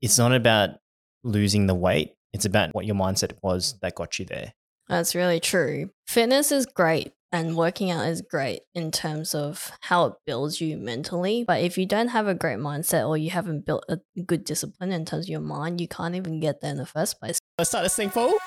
it's not about losing the weight. It's about what your mindset was mm. that got you there. That's really true. Fitness is great and working out is great in terms of how it builds you mentally. But if you don't have a great mindset or you haven't built a good discipline in terms of your mind, you can't even get there in the first place. Let's start this thing, fool.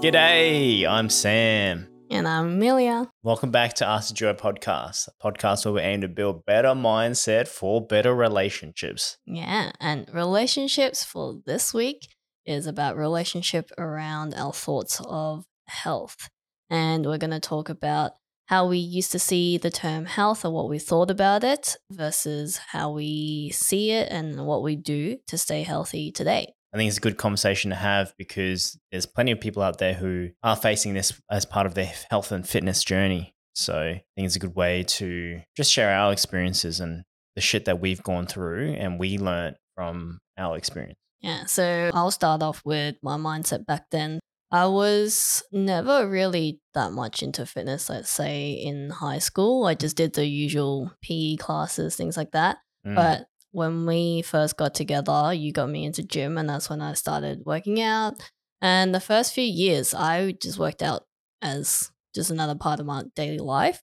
G'day, I'm Sam. And I'm Amelia. Welcome back to Ask the Duo Podcast, a podcast where we aim to build better mindset for better relationships. Yeah, and relationships for this week is about relationship around our thoughts of health. And we're going to talk about how we used to see the term health or what we thought about it versus how we see it and what we do to stay healthy today. I think it's a good conversation to have because there's plenty of people out there who are facing this as part of their health and fitness journey. So I think it's a good way to just share our experiences and the shit that we've gone through and we learned from our experience. Yeah, so I'll start off with my mindset back then. I was never really that much into fitness, let's say in high school. I just did the usual PE classes, things like that. Mm. But when we first got together, you got me into gym, and that's when I started working out. And the first few years, I just worked out as just another part of my daily life.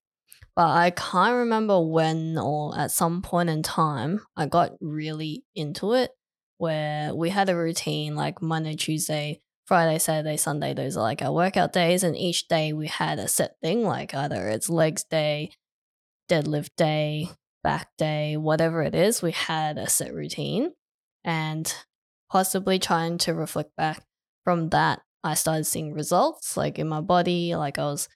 But I can't remember when or at some point in time, I got really into it where we had a routine like Monday, Tuesday, Friday, Saturday, Sunday. Those are like our workout days. And each day we had a set thing, like either it's legs day, deadlift day, back day, whatever it is, we had a set routine and possibly trying to reflect back from that. I started seeing results like in my body, like I was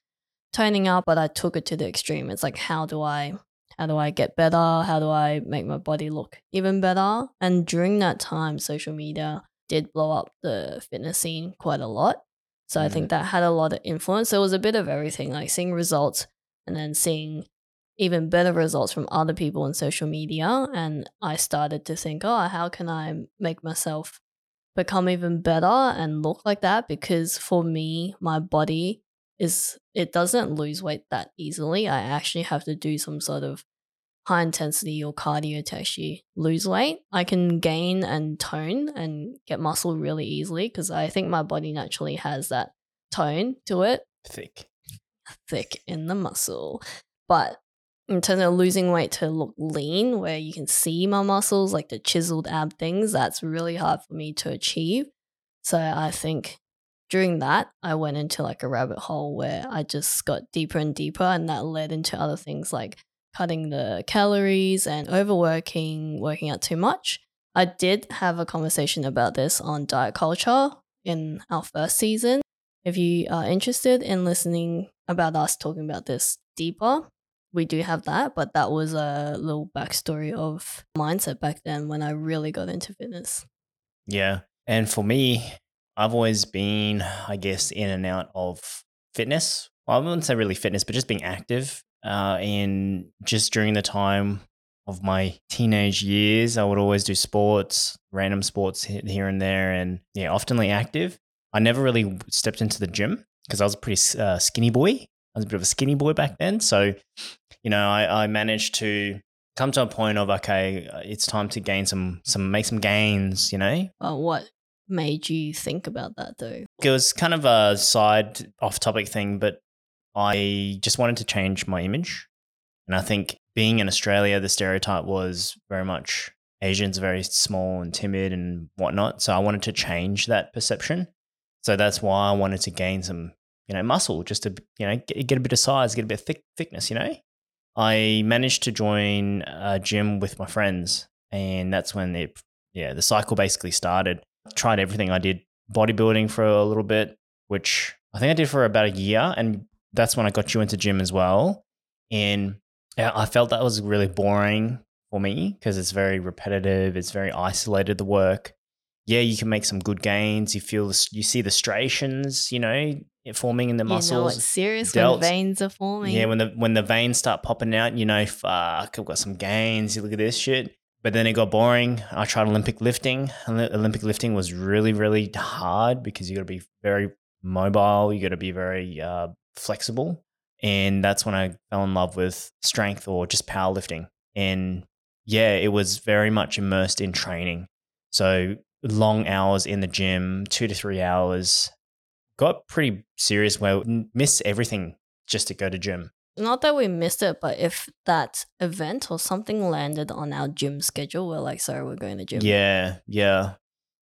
toning up, but I took it to the extreme. It's like, how do I how do I get better? How do I make my body look even better? And during that time, social media did blow up the fitness scene quite a lot. So mm. I think mm. that had a lot of influence. It was a bit of everything, like seeing results and then seeing even better results from other people on social media. And I started to think, oh, how can I make myself become even better and look like that? Because for me, my body is, it doesn't lose weight that easily. I actually have to do some sort of high intensity or cardio to actually lose weight. I can gain and tone and get muscle really easily because I think my body naturally has that tone to it. Thick. Thick in the muscle. But in terms of losing weight to look lean, where you can see my muscles, like the chiseled ab things, that's really hard for me to achieve. So I think during that, I went into like a rabbit hole where I just got deeper and deeper, and that led into other things like cutting the calories and overworking, working out too much. I did have a conversation about this on diet culture in our first season. If you are interested in listening about us talking about this deeper, we do have that, but that was a little backstory of mindset back then when I really got into fitness. Yeah. And for me, I've always been, I guess, in and out of fitness. Well, I wouldn't say really fitness, but just being active. Uh, and just during the time of my teenage years, I would always do sports, random sports here and there, and yeah, oftenly active. I never really stepped into the gym because I was a pretty uh, skinny boy. I was a bit of a skinny boy back then. So, you know, I, I managed to come to a point of okay, uh, it's time to gain some some make some gains. You know. Well, what made you think about that though? It was kind of a side off topic thing, but I just wanted to change my image, and I think being in Australia, the stereotype was very much Asians are very small and timid and whatnot. So I wanted to change that perception. So that's why I wanted to gain some you know, muscle just to, you know, get, get a bit of size, get a bit of thick, thickness, you know. I managed to join a gym with my friends, and that's when it, yeah, the cycle basically started. Tried everything. I did bodybuilding for a little bit, which I think I did for about a year, and that's when I got you into gym as well. And I felt that was really boring for me because it's very repetitive. It's very isolated. The work, yeah, you can make some good gains. You feel, the, you see the striations, you know, forming in the muscles. You know it's serious delts. when veins are forming. Yeah, when the when the veins start popping out, you know, fuck, I've got some gains. You look at this shit. But then it got boring. I tried Olympic lifting. Olympic lifting was really, really hard because you got to be very mobile. You got to be very uh, flexible. And that's when I fell in love with strength or just powerlifting. And yeah, it was very much immersed in training. So long hours in the gym, two to three hours. Got pretty serious where would miss everything just to go to gym. Not that we missed it, but if that event or something landed on our gym schedule, we're like, sorry, we're going to gym. Yeah, yeah.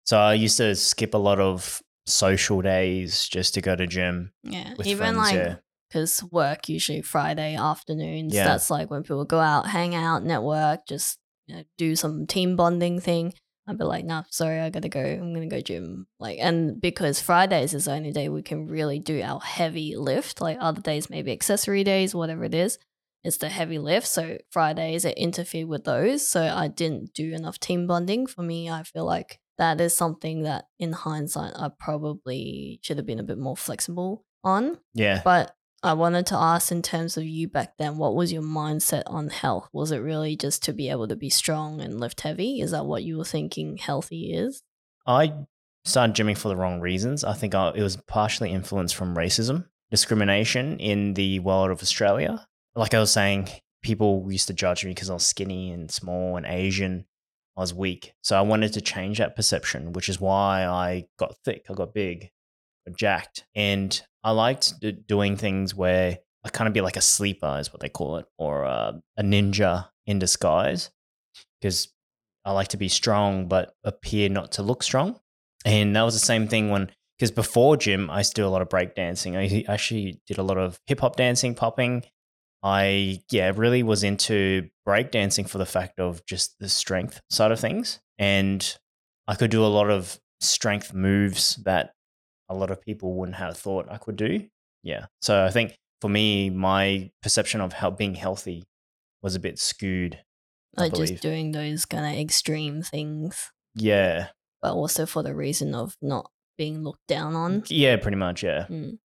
So I used to skip a lot of social days just to go to gym Yeah. with Even friends. like, yeah. because work usually Friday afternoons. Yeah. That's like when people go out, hang out, network, just you know, do some team bonding thing. I'd be like, nah, sorry, I gotta go. I'm gonna go gym. Like, and because Fridays is the only day we can really do our heavy lift. Like other days, maybe accessory days, whatever it is, it's the heavy lift. So Fridays it interfered with those. So I didn't do enough team bonding. For me, I feel like that is something that in hindsight I probably should have been a bit more flexible on. Yeah. But I wanted to ask in terms of you back then, what was your mindset on health? Was it really just to be able to be strong and lift heavy? Is that what you were thinking healthy is? I started gymming for the wrong reasons. I think I, it was partially influenced from racism, discrimination in the world of Australia. Like I was saying, people used to judge me because I was skinny and small and Asian. I was weak. So I wanted to change that perception, which is why I got thick, I got big, jacked. And I liked d- doing things where I kind of be like a sleeper, is what they call it, or uh, a ninja in disguise. Because I like to be strong, but appear not to look strong. And that was the same thing when, because before gym, I used to do a lot of break dancing. I actually did a lot of hip hop dancing, popping. I, yeah, really was into break dancing for the fact of just the strength side of things. And I could do a lot of strength moves that a lot of people wouldn't have thought I could do. Yeah. So I think for me, my perception of how being healthy was a bit skewed. Like just doing those kind of extreme things, Yeah. but also for the reason of not being looked down on. Yeah, pretty much. Yeah. Mm.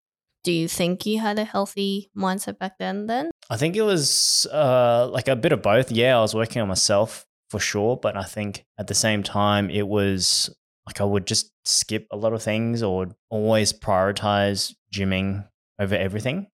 Do you think you had a healthy mindset back then? Then I think it was uh, like a bit of both. Yeah, I was working on myself for sure, but I think at the same time, it was like I would just skip a lot of things or always prioritize gymming over everything.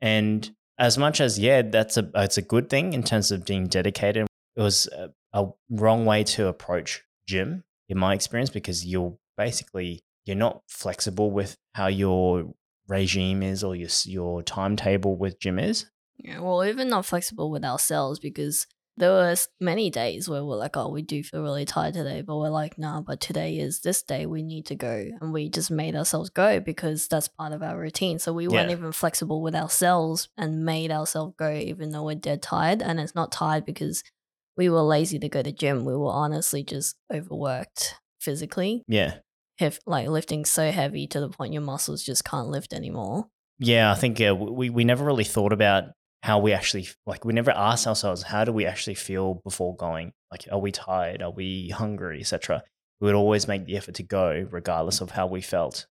And as much as yeah, that's a it's a good thing in terms of being dedicated. It was a, a wrong way to approach gym in my experience because you're basically you're not flexible with how your regime is or your your timetable with gym is. Yeah, well, even not flexible with ourselves because there was many days where we're like, oh, we do feel really tired today, but we're like, nah, but today is this day we need to go, and we just made ourselves go because that's part of our routine. So we weren't even flexible with ourselves and made ourselves go, even though we're dead tired. And it's not tired because we were lazy to go to gym. We were honestly just overworked physically, Yeah. if like lifting so heavy to the point your muscles just can't lift anymore. Yeah, I think uh, we we never really thought about how we actually like we never asked ourselves how do we actually feel before going? Like are we tired? Are we hungry, etc. We would always make the effort to go regardless of how we felt.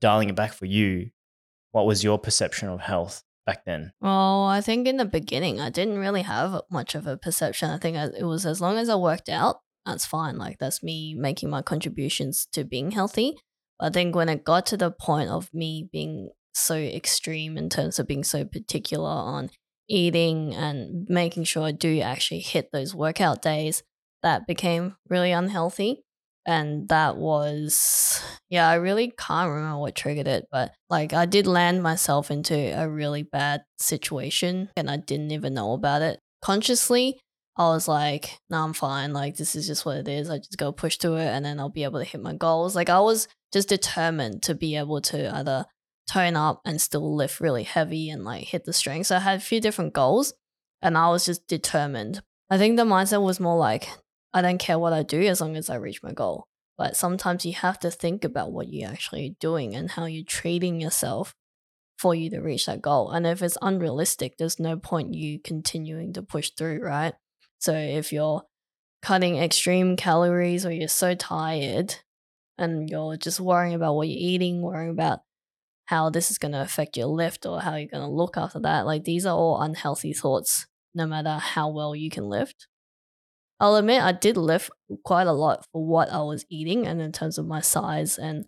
Dialing it back for you, what was your perception of health back then? Well, I think in the beginning, I didn't really have much of a perception. I think it was as long as I worked out, that's fine. Like, that's me making my contributions to being healthy. I think when it got to the point of me being so extreme in terms of being so particular on eating and making sure I do actually hit those workout days, that became really unhealthy. And that was, yeah, I really can't remember what triggered it, but like I did land myself into a really bad situation and I didn't even know about it. Consciously, I was like, no, I'm fine. Like, this is just what it is. I just go push to it and then I'll be able to hit my goals. Like, I was just determined to be able to either tone up and still lift really heavy and like hit the strength. So I had a few different goals and I was just determined. I think the mindset was more like, I don't care what I do as long as I reach my goal. But sometimes you have to think about what you're actually doing and how you're treating yourself for you to reach that goal. And if it's unrealistic, there's no point you continuing to push through, right? So if you're cutting extreme calories or you're so tired and you're just worrying about what you're eating, worrying about how this is going to affect your lift or how you're going to look after that, like these are all unhealthy thoughts, no matter how well you can lift. I'll admit I did lift quite a lot for what I was eating and in terms of my size and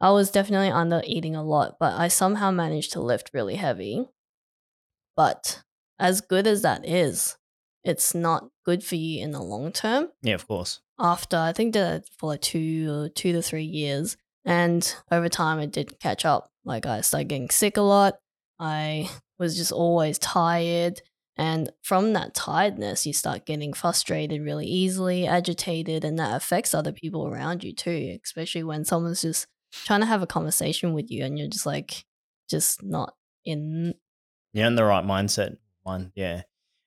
I was definitely under eating a lot, but I somehow managed to lift really heavy. But as good as that is, it's not good for you in the long term. Yeah, of course. After I think that for like two two to three years, and over time it did catch up. Like I started getting sick a lot. I was just always tired. And from that tiredness, you start getting frustrated really easily, agitated, and that affects other people around you too, especially when someone's just trying to have a conversation with you and you're just like, just not in. You're in the right mindset. One, yeah.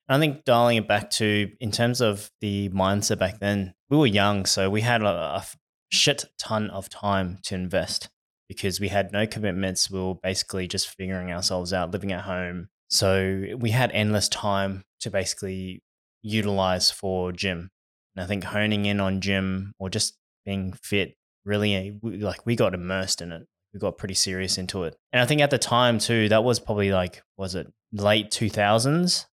I think dialing it back to in terms of the mindset back then, we were young, so we had a, a shit ton of time to invest because we had no commitments. We were basically just figuring ourselves out, living at home. So we had endless time to basically utilize for gym. And I think honing in on gym or just being fit really like we got immersed in it. We got pretty serious into it. And I think at the time too, that was probably like, was it late 2000s?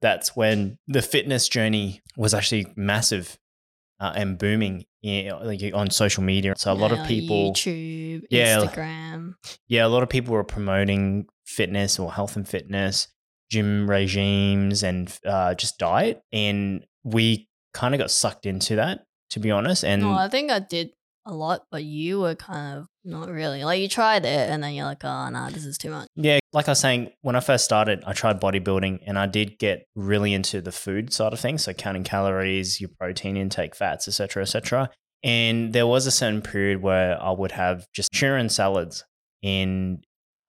That's when the fitness journey was actually massive uh, and booming like on social media. So a lot of people, YouTube, yeah, Instagram, yeah, a lot of people were promoting fitness or health and fitness, gym regimes, and uh, just diet, and we kind of got sucked into that, to be honest. And no, I think I did a lot, but you were kind of not really. Like you tried it and then you're like, oh, nah, this is too much. Yeah. Like I was saying, when I first started, I tried bodybuilding and I did get really into the food side of things. So counting calories, your protein intake, fats, etc., etc. And there was a certain period where I would have just tuna and salads. And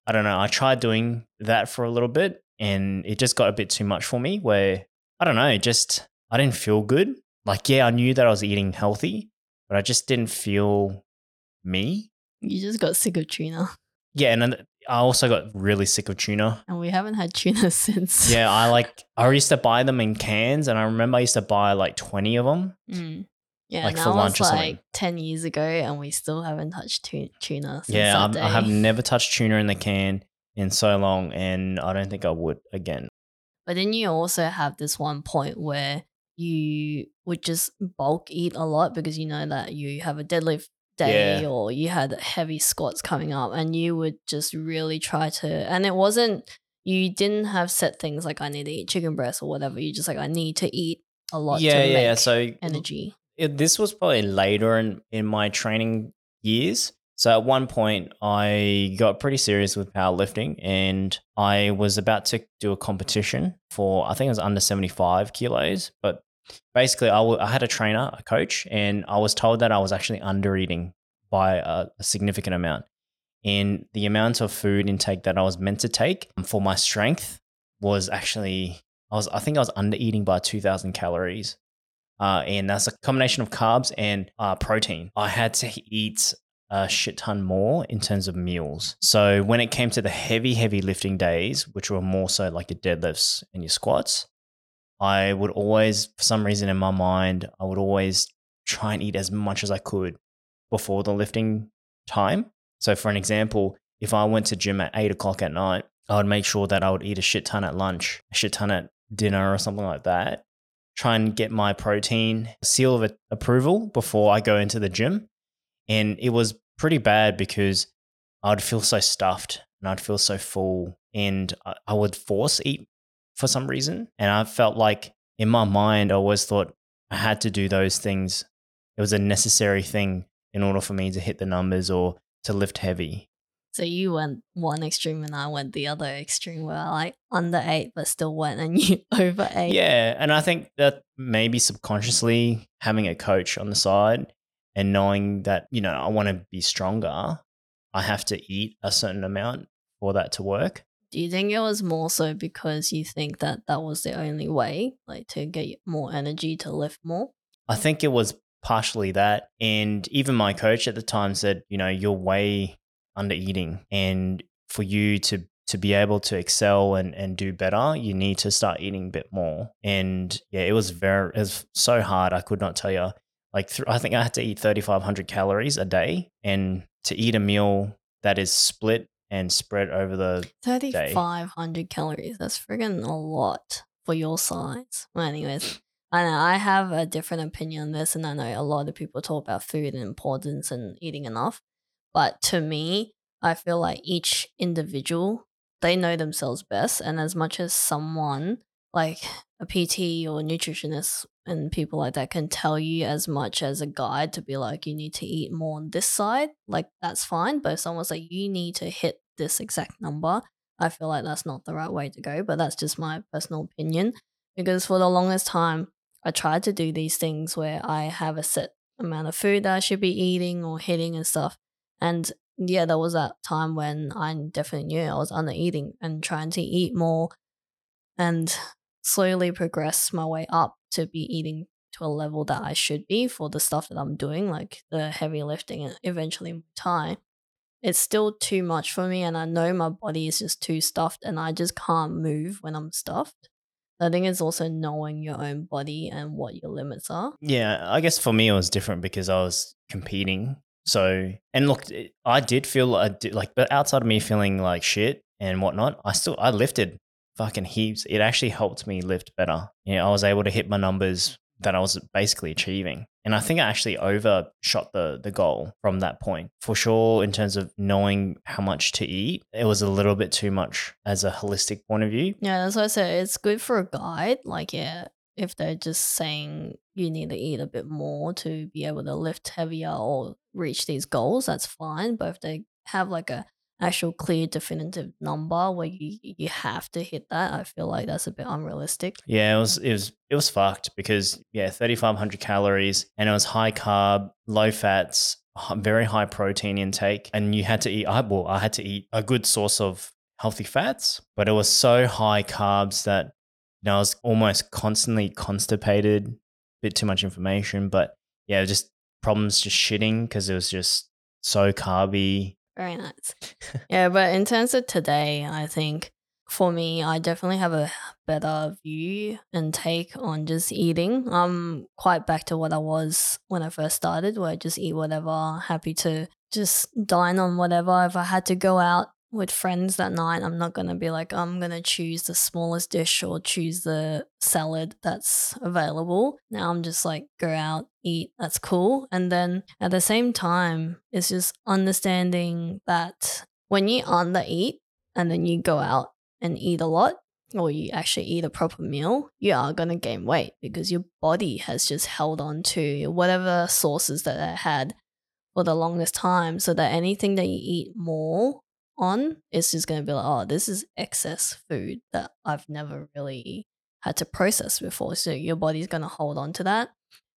I don't know, I tried doing that for a little bit and it just got a bit too much for me where I don't know, just I didn't feel good. Like, yeah, I knew that I was eating healthy, but I just didn't feel me. You just got sick of tuna. Yeah, and then I also got really sick of tuna. And we haven't had tuna since. yeah, I like I used to buy them in cans, and I remember I used to buy like twenty of them. Mm. Yeah, like for lunch or something. Like ten years ago, and we still haven't touched tuna. yeah, I have never touched tuna in the can in so long, and I don't think I would again. But then you also have this one point where you would just bulk eat a lot because you know that you have a deadlift day yeah. or you had heavy squats coming up and you would just really try to and it wasn't you didn't have set things like I need to eat chicken breast or whatever. You just like I need to eat a lot yeah, yeah, yeah. So energy. It, this was probably later in, in my training years. So at one point, I got pretty serious with powerlifting and I was about to do a competition for, I think it was under 75 kilos. But basically, I, w- I had a trainer, a coach, and I was told that I was actually under eating by a, a significant amount. And the amount of food intake that I was meant to take for my strength was actually, I was, I think I was under eating by 2000 calories. Uh, and that's a combination of carbs and uh, protein. I had to eat a shit ton more in terms of meals. So when it came to the heavy, heavy lifting days, which were more so like your deadlifts and your squats, I would always, for some reason in my mind, I would always try and eat as much as I could before the lifting time. So for an example, if I went to gym at eight o'clock at night, I would make sure that I would eat a shit ton at lunch, a shit ton at dinner or something like that. Try and get my protein seal of approval before I go into the gym. And it was pretty bad because I'd feel so stuffed and I'd feel so full and I would force eat for some reason. And I felt like in my mind, I always thought I had to do those things. It was a necessary thing in order for me to hit the numbers or to lift heavy. So you went one extreme and I went the other extreme where I like under eight but still went and you over eight. Yeah. And I think that maybe subconsciously having a coach on the side and knowing that, you know, I want to be stronger, I have to eat a certain amount for that to work. Do you think it was more so because you think that that was the only way, like to get more energy to lift more? I think it was partially that. And even my coach at the time said, you know, you're way under eating. And for you to to be able to excel and, and do better, you need to start eating a bit more. And yeah, it was very, it was so hard. I could not tell you like th- I think I had to eat 3,500 calories a day, and to eat a meal that is split and spread over the 3,500 calories. That's friggin' a lot for your size. Well, anyways, I know I have a different opinion on this, and I know a lot of people talk about food and importance and eating enough. But to me, I feel like each individual, they know themselves best. And as much as someone like a PT or a nutritionist and people like that can tell you as much as a guide to be like, you need to eat more on this side, like that's fine. But if someone's like, you need to hit this exact number, I feel like that's not the right way to go. But that's just my personal opinion. Because for the longest time, I tried to do these things where I have a set amount of food that I should be eating or hitting and stuff. And yeah, there was that time when I definitely knew I was under eating and trying to eat more and slowly progress my way up to be eating to a level that I should be for the stuff that I'm doing, like the heavy lifting and eventually Thai. It's still too much for me, and I know my body is just too stuffed, and I just can't move when I'm stuffed. I think it's also knowing your own body and what your limits are. Yeah, I guess for me it was different because I was competing. So, and look, I did feel I did, like, but outside of me feeling like shit and whatnot, I still I lifted fucking heaps. It actually helped me lift better. You know, I was able to hit my numbers that I was basically achieving. And I think I actually overshot the the goal from that point. For sure, in terms of knowing how much to eat, it was a little bit too much as a holistic point of view. Yeah, that's what I said. It's good for a guide. Like, yeah, if they're just saying you need to eat a bit more to be able to lift heavier or reach these goals, that's fine. But if they have like a actual clear definitive number where you you have to hit that i feel like that's a bit unrealistic. Yeah it was it was it was fucked because yeah 3500 calories and it was high carb low fats very high protein intake and you had to eat I, well i had to eat a good source of healthy fats but it was so high carbs that you know, i was almost constantly constipated a bit too much information but yeah just problems just shitting because it was just so carby very nice. yeah, but in terms of today, I think for me, I definitely have a better view and take on just eating. I'm quite back to what I was when I first started, where I just eat whatever, happy to just dine on whatever. If I had to go out with friends that night, I'm not gonna be like, I'm gonna choose the smallest dish or choose the salad that's available. Now I'm just like, go out, eat, that's cool. And then at the same time, it's just understanding that when you under eat and then you go out and eat a lot, or you actually eat a proper meal, you are going to gain weight because your body has just held on to whatever sources that it had for the longest time so that anything that you eat more on, it's just going to be like, oh, this is excess food that I've never really had to process before. So your body's going to hold on to that.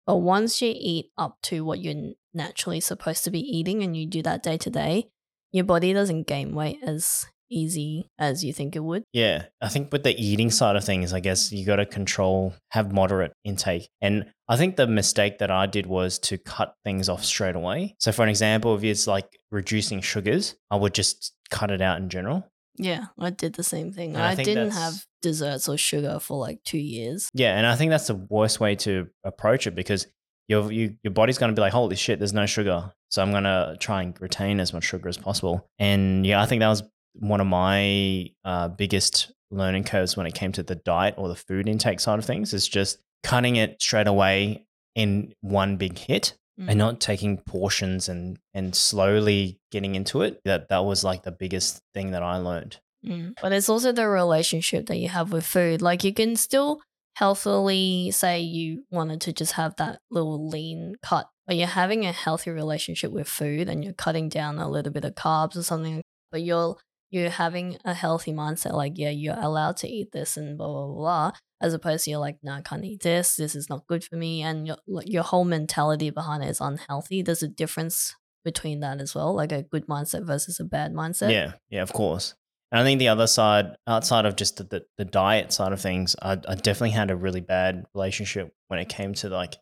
But once you eat up to what you're naturally supposed to be eating and you do that day to day, your body doesn't gain weight as easy as you think it would. Yeah. I think with the eating mm-hmm. side of things, I guess you got to control, have moderate intake. And I think the mistake that I did was to cut things off straight away. So, for an example, if it's like reducing sugars, I would just cut it out in general. Yeah, I did the same thing. I, I didn't have desserts or sugar for like two years. Yeah, and I think that's the worst way to approach it because your you, your body's going to be like, holy shit, there's no sugar, so I'm going to try and retain as much sugar as possible. And yeah, I think that was one of my uh, biggest learning curves when it came to the diet or the food intake side of things. Is just cutting it straight away in one big hit mm. and not taking portions and and slowly getting into it. That that was like the biggest thing that I learned. Mm. But it's also the relationship that you have with food. Like you can still healthily say you wanted to just have that little lean cut, but you're having a healthy relationship with food and you're cutting down a little bit of carbs or something, but you're you're having a healthy mindset like yeah you're allowed to eat this and blah blah blah as opposed to you're like, no, I can't eat this. This is not good for me. And your, your whole mentality behind it is unhealthy. There's a difference between that as well, like a good mindset versus a bad mindset. Yeah, yeah, of course. And I think the other side, outside of just the, the, the diet side of things, I, I, definitely had a really bad relationship when it came to like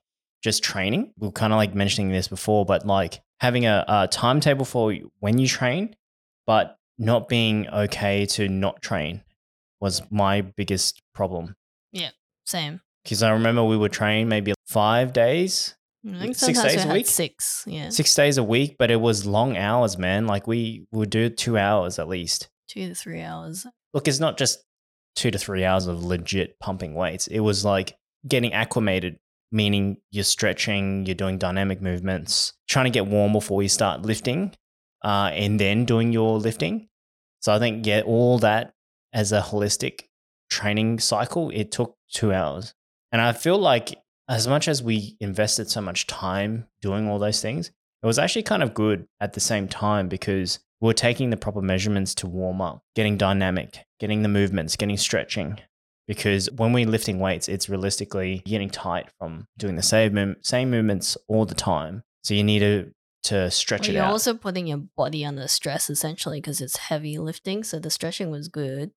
just training. We are kind of like mentioning this before, but like having a, a timetable for when you train, but not being okay to not train was my biggest problem. Yeah, same. Because I remember we would train maybe five days, I think six days a week. Six, yeah. Six days a week, but it was long hours, man. Like we would do two hours at least. Two to three hours. Look, it's not just two to three hours of legit pumping weights. It was like getting acclimated, meaning you're stretching, you're doing dynamic movements, trying to get warm before you start lifting. uh, and then doing your lifting. So I think get all that as a holistic training cycle, it took two hours, and I feel like as much as we invested so much time doing all those things, it was actually kind of good at the same time because we were taking the proper measurements to warm up, getting dynamic, getting the movements, getting stretching. Because when we're lifting weights, it's realistically getting tight from doing the same, same movements all the time. So you need to, to stretch Well, it you're out. also putting your body under stress essentially because it's heavy lifting. So the stretching was good.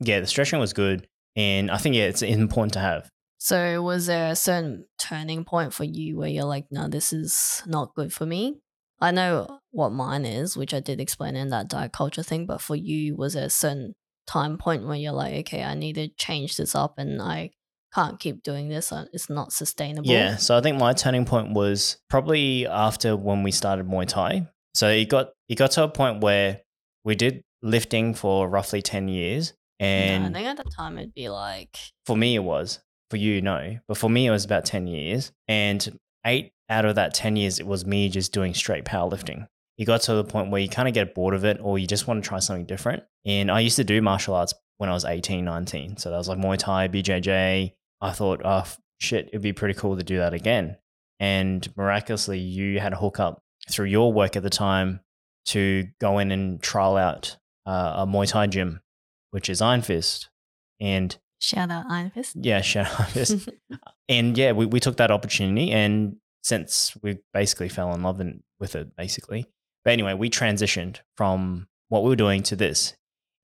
yeah, the stretching was good. And I think, yeah, it's important to have. So was there a certain turning point for you where you're like, no, this is not good for me? I know what mine is, which I did explain in that diet culture thing, but for you, was there a certain time point where you're like, okay, I need to change this up and I can't keep doing this. It's not sustainable. Yeah. So I think my turning point was probably after when we started Muay Thai. So it got it got to a point where we did lifting for roughly 10 years. No, And I think at the time it'd be like, for me it was. For you, no. But for me it was about 10 years. And eight out of that 10 years it was me just doing straight powerlifting. You got to the point where you kind of get bored of it or you just want to try something different. And I used to do martial arts when I was 18, 19. So that was like Muay Thai, BJJ. I thought, oh, shit, it'd be pretty cool to do that again. And miraculously, you had a hookup through your work at the time to go in and trial out uh, a Muay Thai gym, which is Iron Fist. And shout out Iron Fist. yeah, shout out Iron Fist. and yeah, we, we took that opportunity. And since we basically fell in love in, with it, basically. But anyway, we transitioned from what we were doing to this.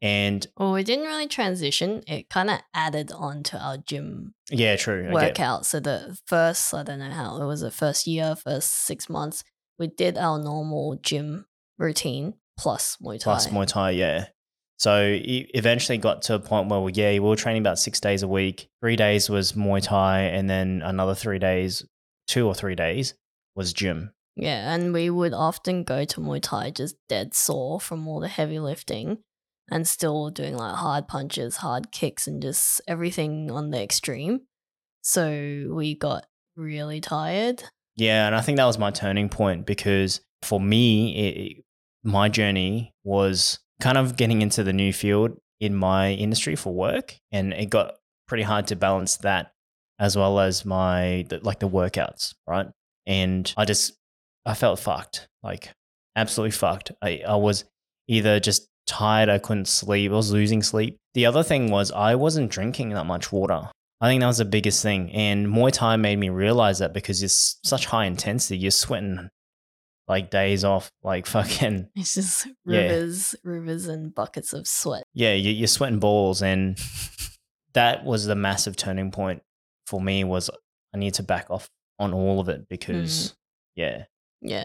And well, we didn't really transition. It kind of added on to our gym yeah, true. Workout. So the first, I don't know how it was the first year, first six months, we did our normal gym routine plus Muay Thai. plus Muay Thai, yeah. So it eventually got to a point where we, yeah, we were training about six days a week. Three days was Muay Thai, and then another three days, two or three days was gym. Yeah, and we would often go to Muay Thai just dead sore from all the heavy lifting and still doing like hard punches, hard kicks, and just everything on the extreme. So we got really tired. Yeah, and I think that was my turning point because for me, it, my journey was kind of getting into the new field in my industry for work, and it got pretty hard to balance that as well as my like the workouts, right? And I just I felt fucked, like absolutely fucked. I I was either just tired, I couldn't sleep, I was losing sleep. The other thing was I wasn't drinking that much water. I think that was the biggest thing. And Muay Thai made me realize that because it's such high intensity, you're sweating like days off, like fucking, It's just Yeah. rivers, rivers, and buckets of sweat. yeah, you- you're sweating balls. And that was the massive turning point for me was I need to back off on all of it because, mm. yeah, Yeah.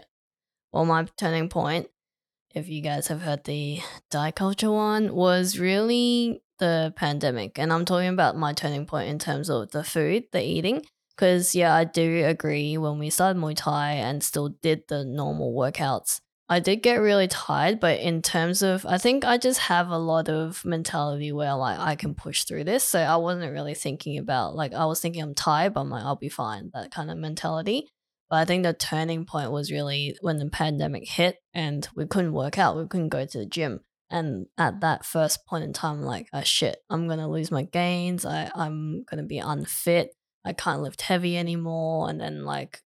Well, my turning point, if you guys have heard the diet culture one, was really the pandemic. And I'm talking about my turning point in terms of the food, the eating. Because, yeah, I do agree when we started Muay Thai and still did the normal workouts, I did get really tired. But in terms of, I think I just have a lot of mentality where, like, I can push through this. So I wasn't really thinking about, like, I was thinking I'm tired, but I'm like, I'll be fine, that kind of mentality. But I think the turning point was really when the pandemic hit and we couldn't work out, we couldn't go to the gym. And at that first point in time, I'm like, oh shit, I'm gonna lose my gains. I, I'm gonna be unfit. I can't lift heavy anymore. And then like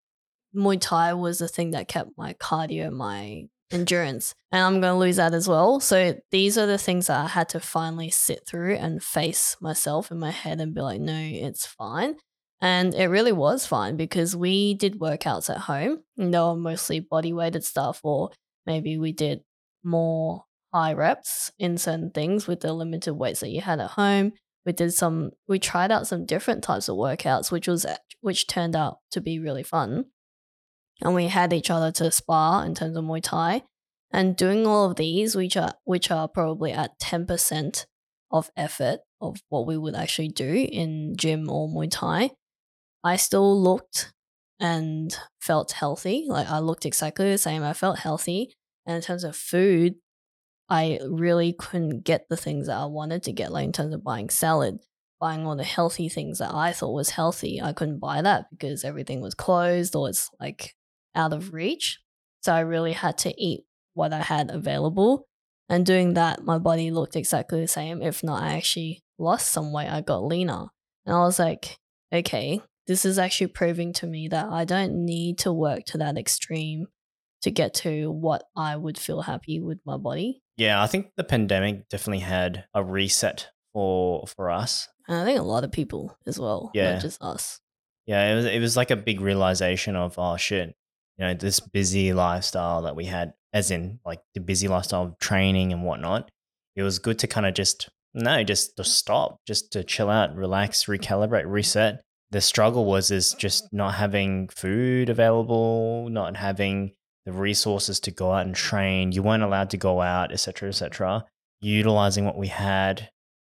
Muay Thai was the thing that kept my cardio, my endurance. And I'm gonna lose that as well. So these are the things that I had to finally sit through and face myself in my head and be like, no, it's fine. And it really was fun because we did workouts at home. They were mostly body weighted stuff, or maybe we did more high reps in certain things with the limited weights that you had at home. We did some, we tried out some different types of workouts, which was, which turned out to be really fun. And we had each other to spar in terms of Muay Thai. And doing all of these, which are, which are probably at 10% of effort of what we would actually do in gym or Muay Thai, I still looked and felt healthy. Like I looked exactly the same. I felt healthy. And in terms of food, I really couldn't get the things that I wanted to get, like in terms of buying salad, buying all the healthy things that I thought was healthy. I couldn't buy that because everything was closed or it's like out of reach. So I really had to eat what I had available. And doing that, my body looked exactly the same. If not, I actually lost some weight. I got leaner. And I was like, okay, this is actually proving to me that I don't need to work to that extreme to get to what I would feel happy with my body. Yeah, I think the pandemic definitely had a reset for for us. And I think a lot of people as well, Yeah. not just us. Yeah, it was it was like a big realization of oh shit, you know, this busy lifestyle that we had, as in like the busy lifestyle of training and whatnot. It was good to kind of just no, just to stop, just to chill out, relax, recalibrate, reset. The struggle was is just not having food available, not having the resources to go out and train. You weren't allowed to go out, etc., etc. Utilizing what we had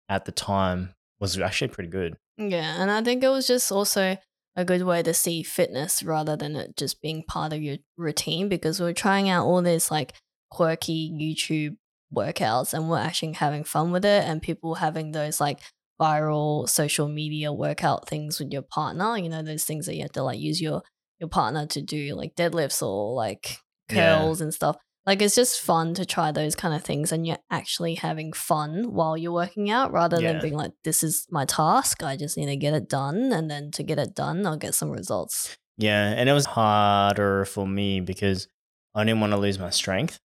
at the time was actually pretty good. Yeah, and I think it was just also a good way to see fitness rather than it just being part of your routine because we're trying out all these like quirky YouTube workouts and we're actually having fun with it and people having those like viral social media workout things with your partner, you know, those things that you have to like use your your partner to do like deadlifts or like Yeah. curls and stuff. Like it's just fun to try those kind of things and you're actually having fun while you're working out rather than being like, this is my task. I just need to get it done. And then to get it done, I'll get some results. Yeah, and it was harder for me because I didn't want to lose my strength.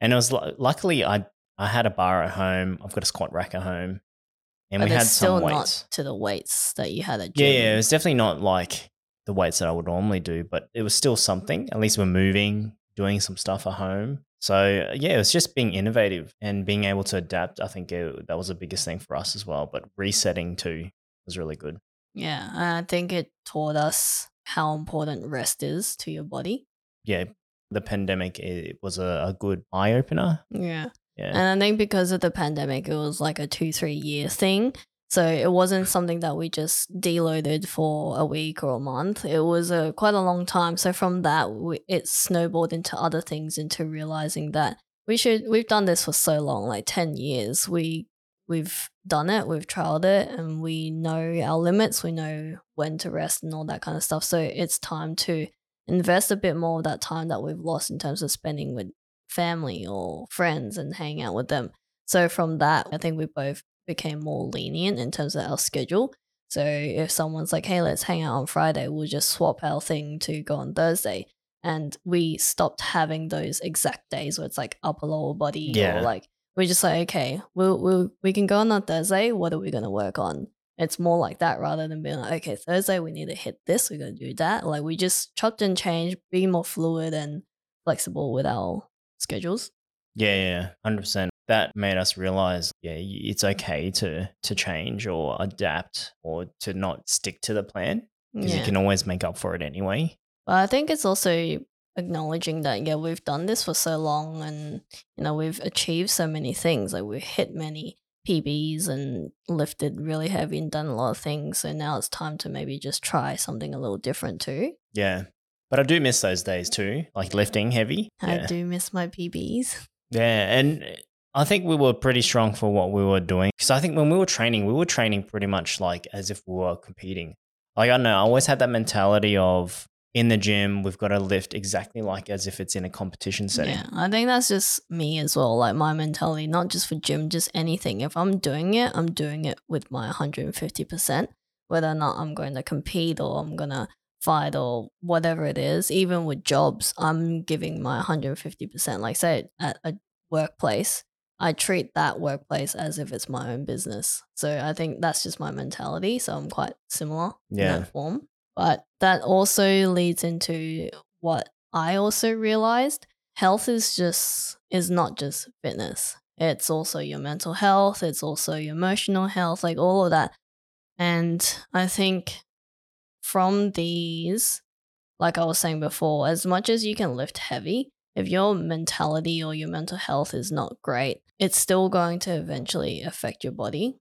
And it was lu- luckily I I had a bar at home. I've got a squat rack at home, and but we had still some weights. not to the weights that you had at Yeah, gym. yeah, it was definitely not like the weights that I would normally do, but it was still something. At least we're moving, doing some stuff at home. So uh, yeah, it was just being innovative and being able to adapt. I think it, that was the biggest thing for us as well. But resetting too was really good. Yeah, I think it taught us how important rest is to your body. Yeah, the pandemic it was a, a good eye opener. Yeah. Yeah. And I think because of the pandemic, it was like a two, three year thing. So it wasn't something that we just deloaded for a week or a month. It was a quite a long time. So from that, we, it snowballed into other things, into realizing that we should. We've done this for so long, like ten years. We we've done it, we've trialed it, and we know our limits. We know when to rest and all that kind of stuff. So it's time to invest a bit more of that time that we've lost in terms of spending with family or friends and hang out with them. So from that, I think we both became more lenient in terms of our schedule. So if someone's like, "Hey, let's hang out on Friday," we'll just swap our thing to go on Thursday. And we stopped having those exact days where it's like upper lower body Yeah. or like we're just like, okay, we'll, we'll we can go on on Thursday. What are we gonna work on? It's more like that rather than being like, okay, Thursday we need to hit this, we're gonna do that. Like we just chopped and changed, be more fluid and flexible with our schedules. Yeah, yeah, hundred percent. That made us realize, yeah, it's okay to to change or adapt or to not stick to the plan because you can always make up for it anyway. But I think it's also acknowledging that yeah, we've done this for so long and you know, we've achieved so many things. Like we've hit many PBs and lifted really heavy and done a lot of things. So now it's time to maybe just try something a little different too. Yeah, but I do miss those days too, like lifting heavy. I Yeah, do miss my PBs. yeah, and I think we were pretty strong for what we were doing because I think when we were training, we were training pretty much like as if we were competing. Like I don't know, I always had that mentality of in the gym, we've got to lift exactly like as if it's in a competition setting. Yeah, I think that's just me as well. Like my mentality, not just for gym, just anything. If I'm doing it, I'm doing it with my 150%, whether or not I'm going to compete or I'm going to fight or whatever it is. Even with jobs, I'm giving my 150%. Like, say at a workplace, I treat that workplace as if it's my own business. So I think that's just my mentality. So I'm quite similar in Yeah. that form. But that also leads into what I also realized health is just is not just fitness. It's also your mental health, it's also your emotional health, like all of that. And I think from these, like I was saying before, as much as you can lift heavy, if your mentality or your mental health is not great, it's still going to eventually affect your body.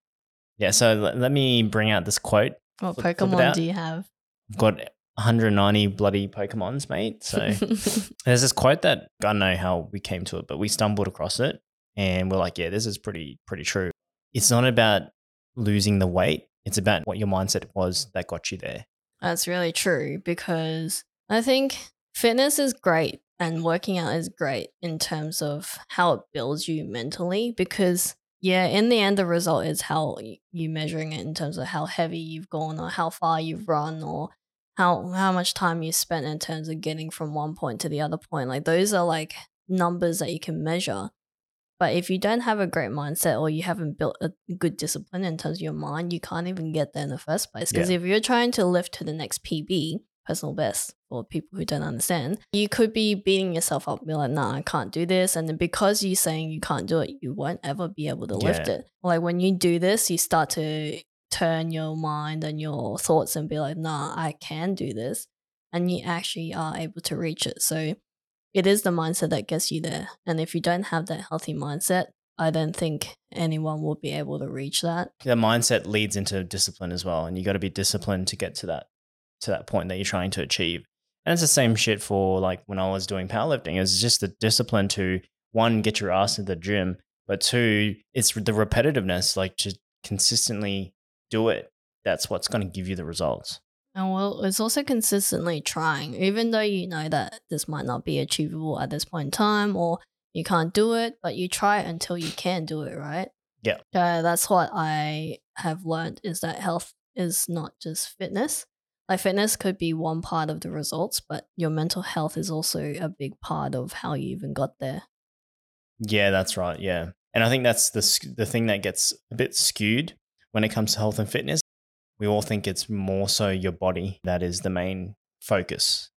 Yeah, so l- let me bring out this quote. What Flip- flip Pokemon out. do you have? I've got 190 bloody Pokemons, mate. So there's this quote that I don't know how we came to it, but we stumbled across it and we're like, yeah, this is pretty pretty true. It's not about losing the weight. It's about what your mindset was that got you there. That's really true because I think fitness is great and working out is great in terms of how it builds you mentally because yeah, in the end, the result is how you measuring it in terms of how heavy you've gone or how far you've run or how how much time you spent in terms of getting from one point to the other point. Like those are like numbers that you can measure. But if you don't have a great mindset or you haven't built a good discipline in terms of your mind, you can't even get there in the first place. Because Yeah. if you're trying to lift to the next PB, personal best, for people who don't understand, you could be beating yourself up, be like, nah, I can't do this. And then because you're saying you can't do it, you won't ever be able to lift Yeah. it. Like when you do this, you start to turn your mind and your thoughts and be like, nah, I can do this. And you actually are able to reach it. So it is the mindset that gets you there. And if you don't have that healthy mindset, I don't think anyone will be able to reach that. the mindset leads into discipline as well and you got to be disciplined to get to that to that point that you're trying to achieve and it's the same shit for like when i was doing powerlifting it's just the discipline to one get your ass to the gym but two it's the repetitiveness like just consistently do it that's what's going to give you the results And well, it's also consistently trying, even though you know that this might not be achievable at this point in time or you can't do it, but you try until you can do it, right? Yeah. So that's what I have learned is that health is not just fitness. Like fitness could be one part of the results, but your mental health is also a big part of how you even got there. yeah that's right yeah and i think that's the the thing that gets a bit skewed when it comes to health and fitness we all think it's more so your body that is the main focus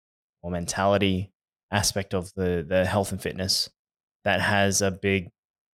or mentality aspect of the the health and fitness that has a big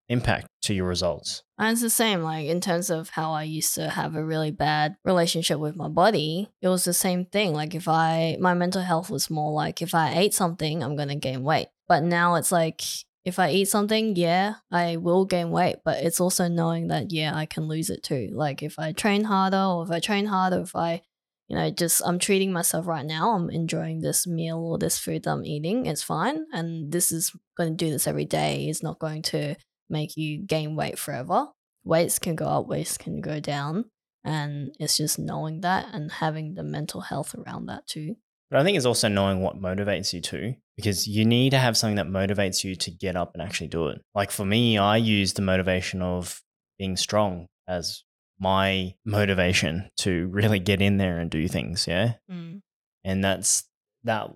impact to your results. And it's the same, like in terms of how I used to have a really bad relationship with my body. It was the same thing. Like if I, my mental health was more like if I ate something, I'm gonna gain weight. But now it's like if I eat something, yeah, I will gain weight. But it's also knowing that yeah, I can lose it too. Like if I train harder, or if I train harder, if I, you know, just I'm treating myself right now. I'm enjoying this meal or this food that I'm eating. It's fine, and this is going to do this every day. It's not going to make you gain weight forever. Weights can go up, weights can go down. And it's just knowing that and having the mental health around that too. But I think it's also knowing what motivates you too, because you need to have something that motivates you to get up and actually do it. Like for me, I use the motivation of being strong as my motivation to really get in there and do things. Yeah. Mm. And that's that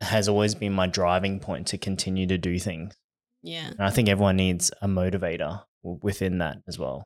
has always been my driving point to continue to do things. Yeah. And I think everyone needs a motivator within that as well.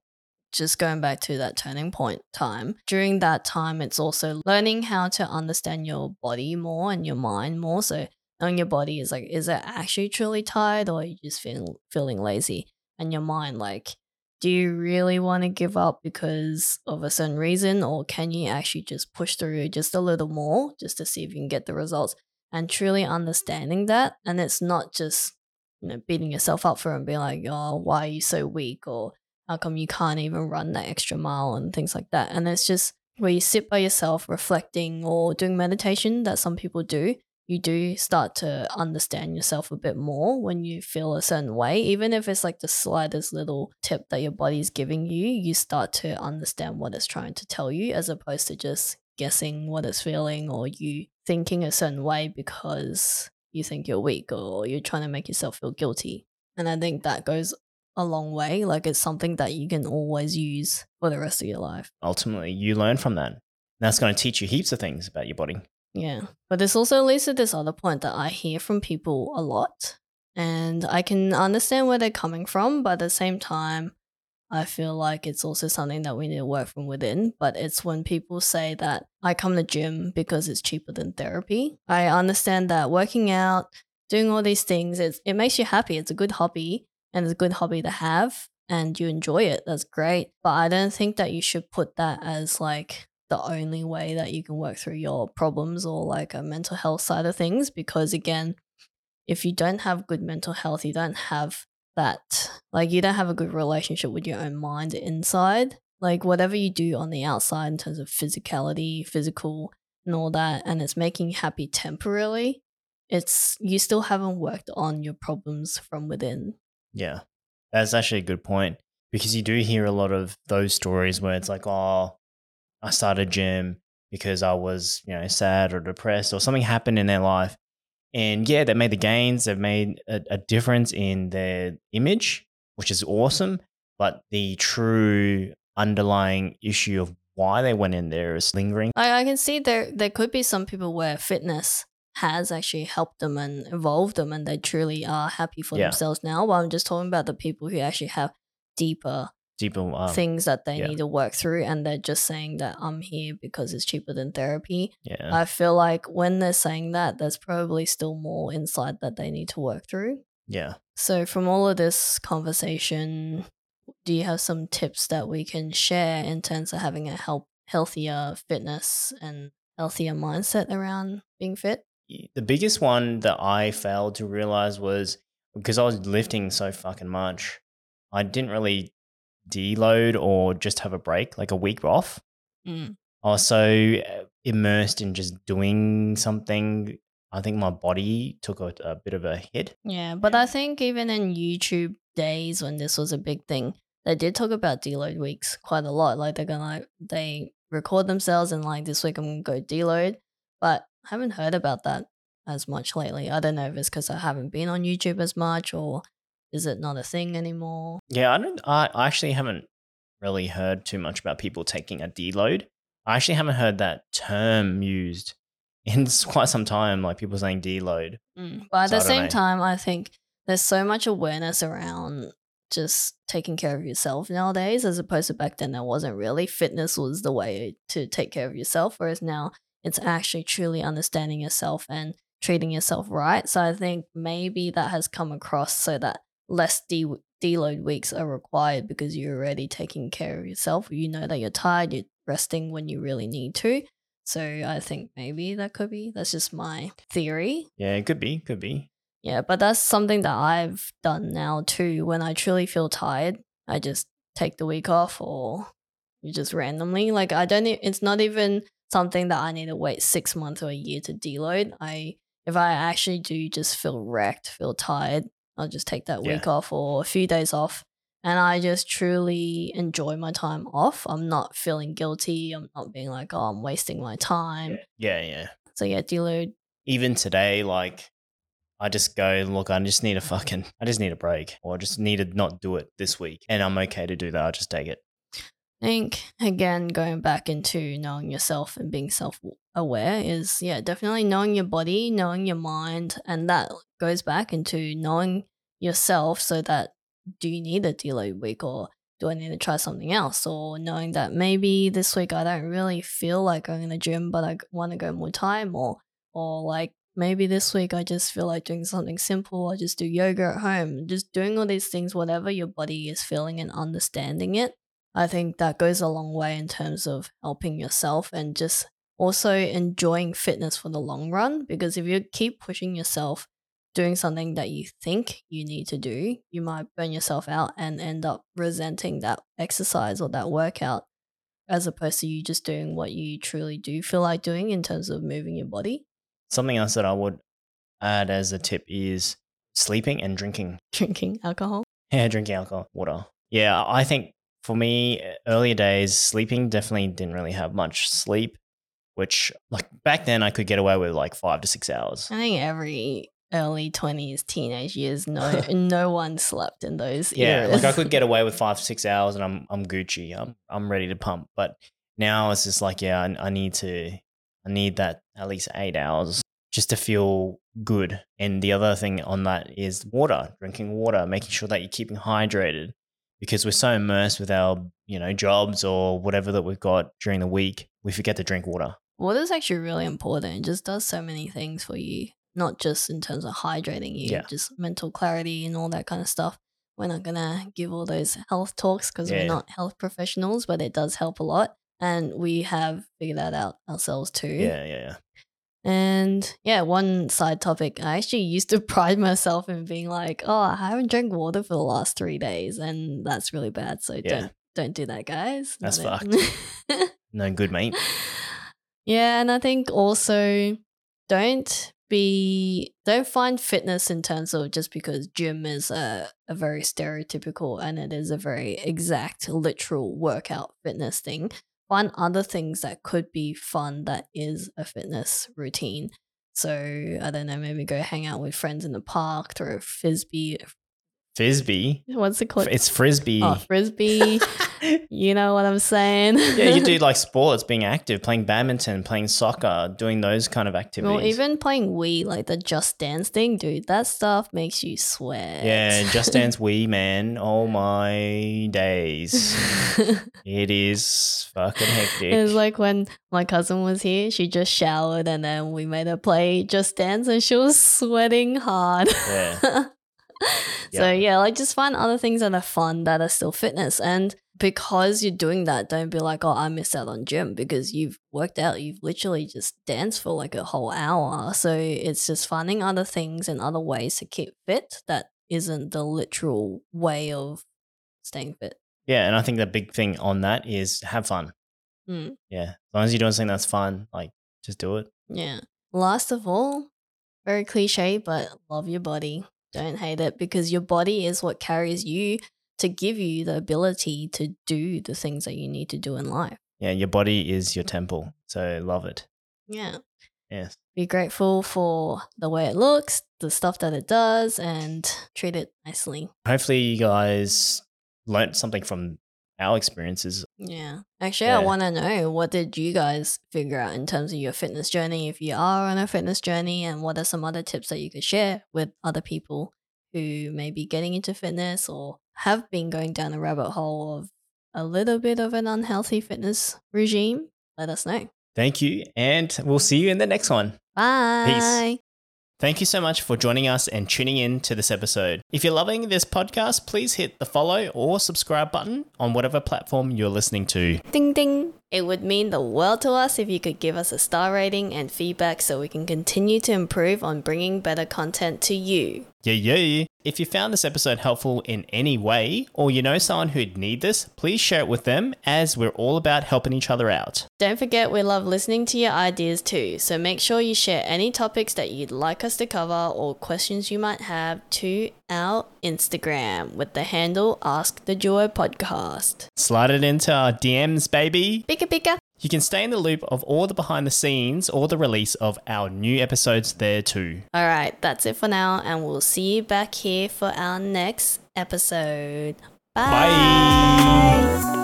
Just going back to that turning point time. During that time, it's also learning how to understand your body more and your mind more. So knowing your body is like, is it actually truly tired or are you just feeling feeling lazy? And your mind, like, do you really want to give up because of a certain reason, or can you actually just push through just a little more just to see if you can get the results? And truly understanding that, and it's not just you know beating yourself up for it and being like, oh, why are you so weak, or how come you can't even run that extra mile and things like that. And it's just where you sit by yourself reflecting or doing meditation that some people do. You do start to understand yourself a bit more when you feel a certain way, even if it's like the slightest little tip that your body's giving you, you start to understand what it's trying to tell you as opposed to just guessing what it's feeling or you thinking a certain way because you think you're weak or you're trying to make yourself feel guilty. And I think that goes a long way. Like it's something that you can always use for the rest of your life. Ultimately, you learn from that. That's going to teach you heaps of things about your body. Yeah. But this also leads to this other point that I hear from people a lot. And I can understand where they're coming from, but at the same time, I feel like it's also something that we need to work from within. But it's when people say that I come to gym because it's cheaper than therapy. I understand that working out, doing all these things, it's, it makes you happy. It's a good hobby and it's a good hobby to have and you enjoy it. That's great. But I don't think that you should put that as like the only way that you can work through your problems or like a mental health side of things because again if you don't have good mental health you don't have that like you don't have a good relationship with your own mind inside like whatever you do on the outside in terms of physicality physical and all that and it's making you happy temporarily it's you still haven't worked on your problems from within Yeah. That's actually a good point because you do hear a lot of those stories where it's like, oh, I started gym because I was, you know, sad or depressed or something happened in their life And yeah, they made the gains. They've made a, a difference in their image, which is awesome. But the true underlying issue of why they went in there is lingering. I, I can see there there could be some people where fitness has actually helped them and evolved them and they truly are happy for Yeah. themselves now. But I'm just talking about the people who actually have deeper Um, things that they yeah. need to work through and they're just saying that I'm here because it's cheaper than therapy. Yeah. I feel like when they're saying that, there's probably still more inside that they need to work through. yeah. So, from all of this conversation, do you have some tips that we can share in terms of having a help, healthier fitness and healthier mindset around being fit? the biggest one that I failed to realize was because I was lifting so fucking much, I didn't really deload or just have a break, like a week off. Mm. I was so uh, immersed in just doing something. I think my body took a, a bit of a hit. Yeah, but I think even in YouTube days when this was a big thing, they did talk about deload weeks quite a lot. Like they're gonna they record themselves and like this week I'm gonna go deload, but I haven't heard about that as much lately. I don't know if it's because I haven't been on YouTube as much or is it not a thing anymore? Yeah, I don't. I I actually haven't really heard too much about people taking a deload. I actually haven't heard that term used in quite some time. Like people saying deload. Mm. But at So the same know. time, I think there's so much awareness around just taking care of yourself nowadays, as opposed to back then, there wasn't really. Fitness was the way to take care of yourself, whereas now it's actually truly understanding yourself and treating yourself right. So I think maybe that has come across so that less de- deload weeks are required because you're already taking care of yourself. You know that you're tired, you're resting when you really need to. So I think maybe that could be, that's just my theory. Yeah, it could be. Could be. Yeah, but that's something that I've done now too. When I truly feel tired, I just take the week off or you just randomly. Like I don't it's not even something that I need to wait 6 months or a year to deload. I if I actually do just feel wrecked, feel tired, I'll just take that Yeah. week off or a few days off and I just truly enjoy my time off. I'm not feeling guilty. I'm not being like, "Oh, I'm wasting my time." Yeah, yeah. So yeah, deload Even today, like I just go, look, I just need a fucking, I just need a break, or I just need to not do it this week, and I'm okay to do that. I'll just take it. I think again going back into knowing yourself and being self aware is yeah definitely knowing your body knowing your mind and that goes back into knowing yourself so that do you need a deload week or do I need to try something else? Or knowing that maybe this week I don't really feel like going to the gym but I want to go more time or or like maybe this week I just feel like doing something simple I just do yoga at home just doing all these things whatever your body is feeling and understanding it I think that goes a long way in terms of helping yourself and just also enjoying fitness for the long run. Because if you keep pushing yourself doing something that you think you need to do, you might burn yourself out and end up resenting that exercise or that workout as opposed to you just doing what you truly do feel like doing in terms of moving your body. Something else that I would add as a tip is sleeping and drinking. Drinking alcohol. Yeah, drinking alcohol, water. Yeah, I think for me, uh, earlier days, sleeping definitely didn't really have much sleep, which, like, back then I could get away with like five to six hours. I think every early 20s, teenage years, no no one slept in those years. Yeah, like I could get away with five to six hours and I'm, I'm Gucci. I'm, I'm ready to pump. But now it's just like, yeah, I, I need to, I need that at least eight hours just to feel good. And the other thing on that is water, drinking water, making sure that you're keeping hydrated because we're so immersed with our, you know, jobs or whatever that we've got during the week, we forget to drink water. Water is actually really important. It just does so many things for you, not just in terms of hydrating you, Yeah. just mental clarity and all that kind of stuff. We're not going to give all those health talks because Yeah. we're not health professionals, but it does help a lot. And we have figured that out ourselves too. Yeah, yeah, yeah. And yeah, one side topic, I actually used to pride myself in being like, oh, I haven't drank water for the last three days. And that's really bad. So Yeah. don't don't do that, guys. That's Not it. No good, mate. Yeah, and I think also don't be don't find fitness in terms of just because gym is a, a very stereotypical and it is a very exact literal workout fitness thing. Find other things that could be fun that is a fitness routine. So I don't know, maybe go hang out with friends in the park, throw a frisbee. Frisbee. What's it called? It's frisbee. Oh, frisbee. you know what I'm saying? yeah, you do like sports, being active, playing badminton, playing soccer, doing those kind of activities. Well, even playing Wii, like the Just Dance thing, dude, that stuff makes you sweat. yeah, Just Dance Wii, man. Oh my days. It is fucking hectic. It's like when my cousin was here, she just showered and then we made her play Just Dance and she was sweating hard. yeah. So yeah, like just find other things that are fun that are still fitness. And because you're doing that, don't be like, oh, I missed out on gym because you've worked out. You've literally just danced for like a whole hour. So it's just finding other things and other ways to keep fit that isn't the literal way of staying fit. Yeah, and I think the big thing on that is have fun. Mm. Yeah. As long as you're doing something that's fun, like just do it. Yeah. Last of all, very cliche, but love your body. Don't hate it because your body is what carries you to give you the ability to do the things that you need to do in life. Yeah, your body is your temple. So love it. Yeah. Yes. Be grateful for the way it looks, the stuff that it does, and treat it nicely. Hopefully you guys learned something from our experiences. Yeah. Actually, I want to know what did you guys figure out in terms of your fitness journey if you are on a fitness journey and what are some other tips that you could share with other people who may be getting into fitness or have been going down a rabbit hole of a little bit of an unhealthy fitness regime? Let us know. Thank you, and we'll see you in the next one. Bye. Thank you so much for joining us and tuning in to this episode. If you're loving this podcast, please hit the follow or subscribe button on whatever platform you're listening to. Ding ding. It would mean the world to us if you could give us a star rating and feedback so we can continue to improve on bringing better content to you. Yeah, yeah. If you found this episode helpful in any way, or you know someone who'd need this, please share it with them as we're all about helping each other out. Don't forget, we love listening to your ideas too, so make sure you share any topics that you'd like us to cover or questions you might have to our Instagram with the handle Ask the Duo Podcast. Slide it into our DMs, baby. You can stay in the loop of all the behind the scenes or the release of our new episodes there too. All right, that's it for now, and we'll see you back here for our next episode. Bye.